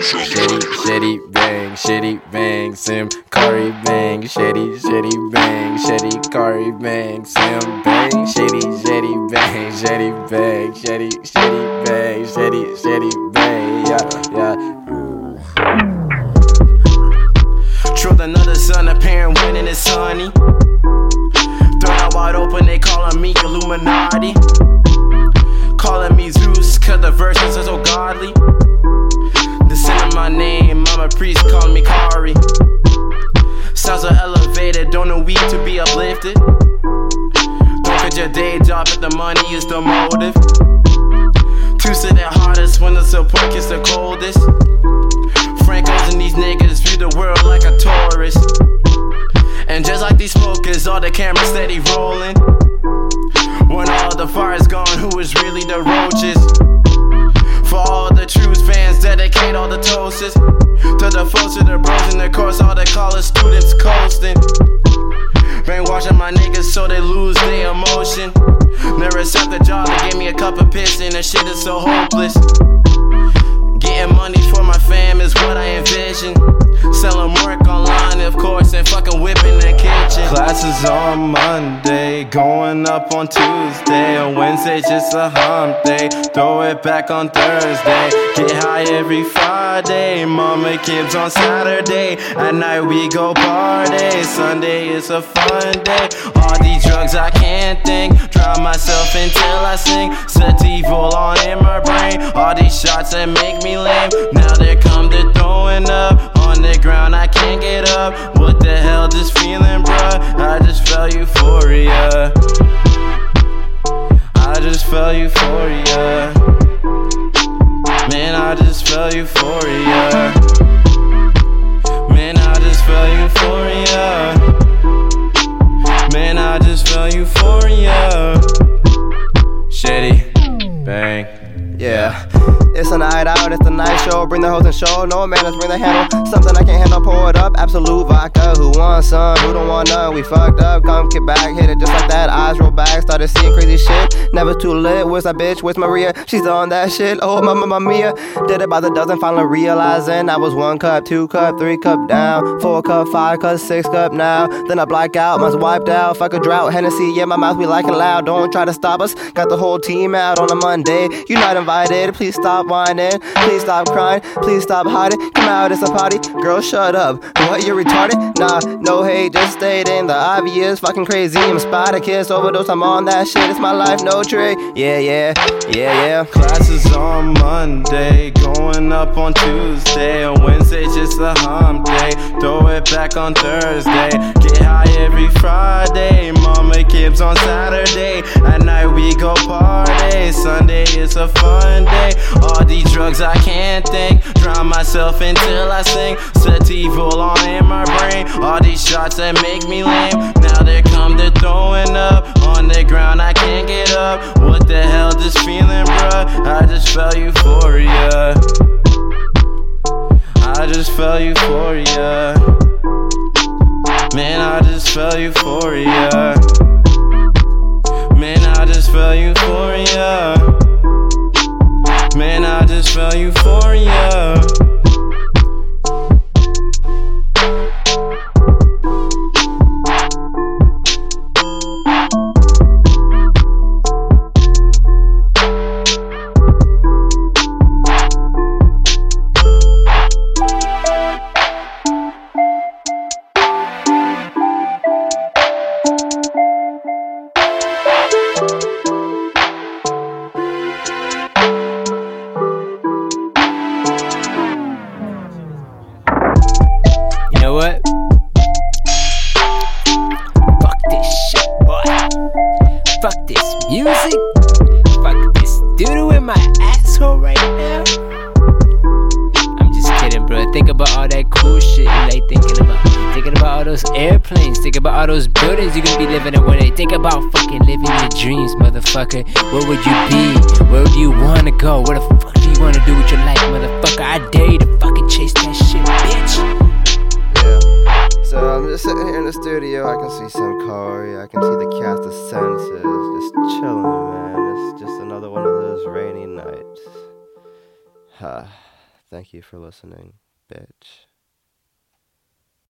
Shitty, shitty, bang, shitty, bang, sim, Kari, bang, shitty, shitty, bang, shitty, Kari, bang, sim, bang, shitty, shitty, bang, shitty, bang, shitty, shitty, bang, shitty, shitty, bang, yeah, yeah. Truth, another son, a parent winning is sunny. Throw out wide open, they calling me Illuminati. Calling me Zeus, cause the verses are so godly. My name, I'm a priest, calling me Kari. Sounds are elevated, don't know we to be uplifted. Look at your day job, but the money is the motive. Two sit the hardest when the support gets the coldest. Frankos and these niggas view the world like a tourist. And just like these smokers, all the cameras steady rolling. When all the fire's gone, who is really the roaches? To the folks of the bros in the course, all the college students coasting. Brainwashing my niggas so they lose their emotion. Never accept the job, they gave me a cup of piss, and the shit is so hopeless. Getting money for my fam is what I envision. Selling work online, of course, and fucking whipping the kitchen. Classes on Monday, going up on Tuesday. On Wednesday, just a hump day. Throw it back on Thursday. Get high every Friday. Mama kids on Saturday. At night, we go party. Sunday is a fun day. All these drugs I can't think. Drown myself until I sing. Set evil on in my brain. All these shots that make me lame. Now they come the throwing up. On the ground, I can't get up. What the hell, this feeling, bruh? I just felt euphoria. I just felt euphoria. Man, I just felt euphoria. It's a night show. Bring the hoes and show. No manners, bring the handle. Something I can't handle, pour it up. Absolut vodka. Who wants some? Who don't want none? We fucked up. Come get back, hit it just like that. Eyes roll back, started seeing crazy shit. Never too lit. Where's that bitch? Where's Maria? She's on that shit. Oh, mama, mama mia. Did it by the dozen, finally realizing I was one cup, two cup, three cup down, four cup, five cup, six cup now. Then I black out, must wiped out. Fuck a drought, Hennessy, yeah, my mouth be like it loud. Don't try to stop us. Got the whole team out on a Monday. You're not invited. Please stop whining. Please stop crying. Please stop hiding. Come out, it's a party. Girl, shut up. What, you're retarded? Nah, no hate, just stating the obvious. Fucking crazy. I'm a kiss, overdose. I'm on that shit. It's my life, no trick. Yeah, yeah, yeah, yeah. Classes on Monday, going up on Tuesday. On Wednesday, just a hump day. Throw it back on Thursday. Get high every Friday. Mama kids on Saturday. At night, we go party. Sunday is a fun day. All these drugs I can't think. Drown myself until I sing. Set evil on in my brain. All these shots that make me lame. Now there come the throwing up. On the ground, I can't get up. What the hell, this feeling, bruh? I just felt euphoria. I just felt euphoria. Man, I just felt euphoria. Euphoria. Fuck this music. Fuck this doodle in my asshole right now. I'm just kidding, bro. Think about all that cool shit you like thinking about. Thinking about all those airplanes. Think about all those buildings you're gonna be living in one day. Think about fucking living your dreams, motherfucker. Where would you be? Where do you wanna go? What the fuck do you wanna do senses. Just chilling, man. It's just another one of those rainy nights. Ha. Thank you for listening, bitch.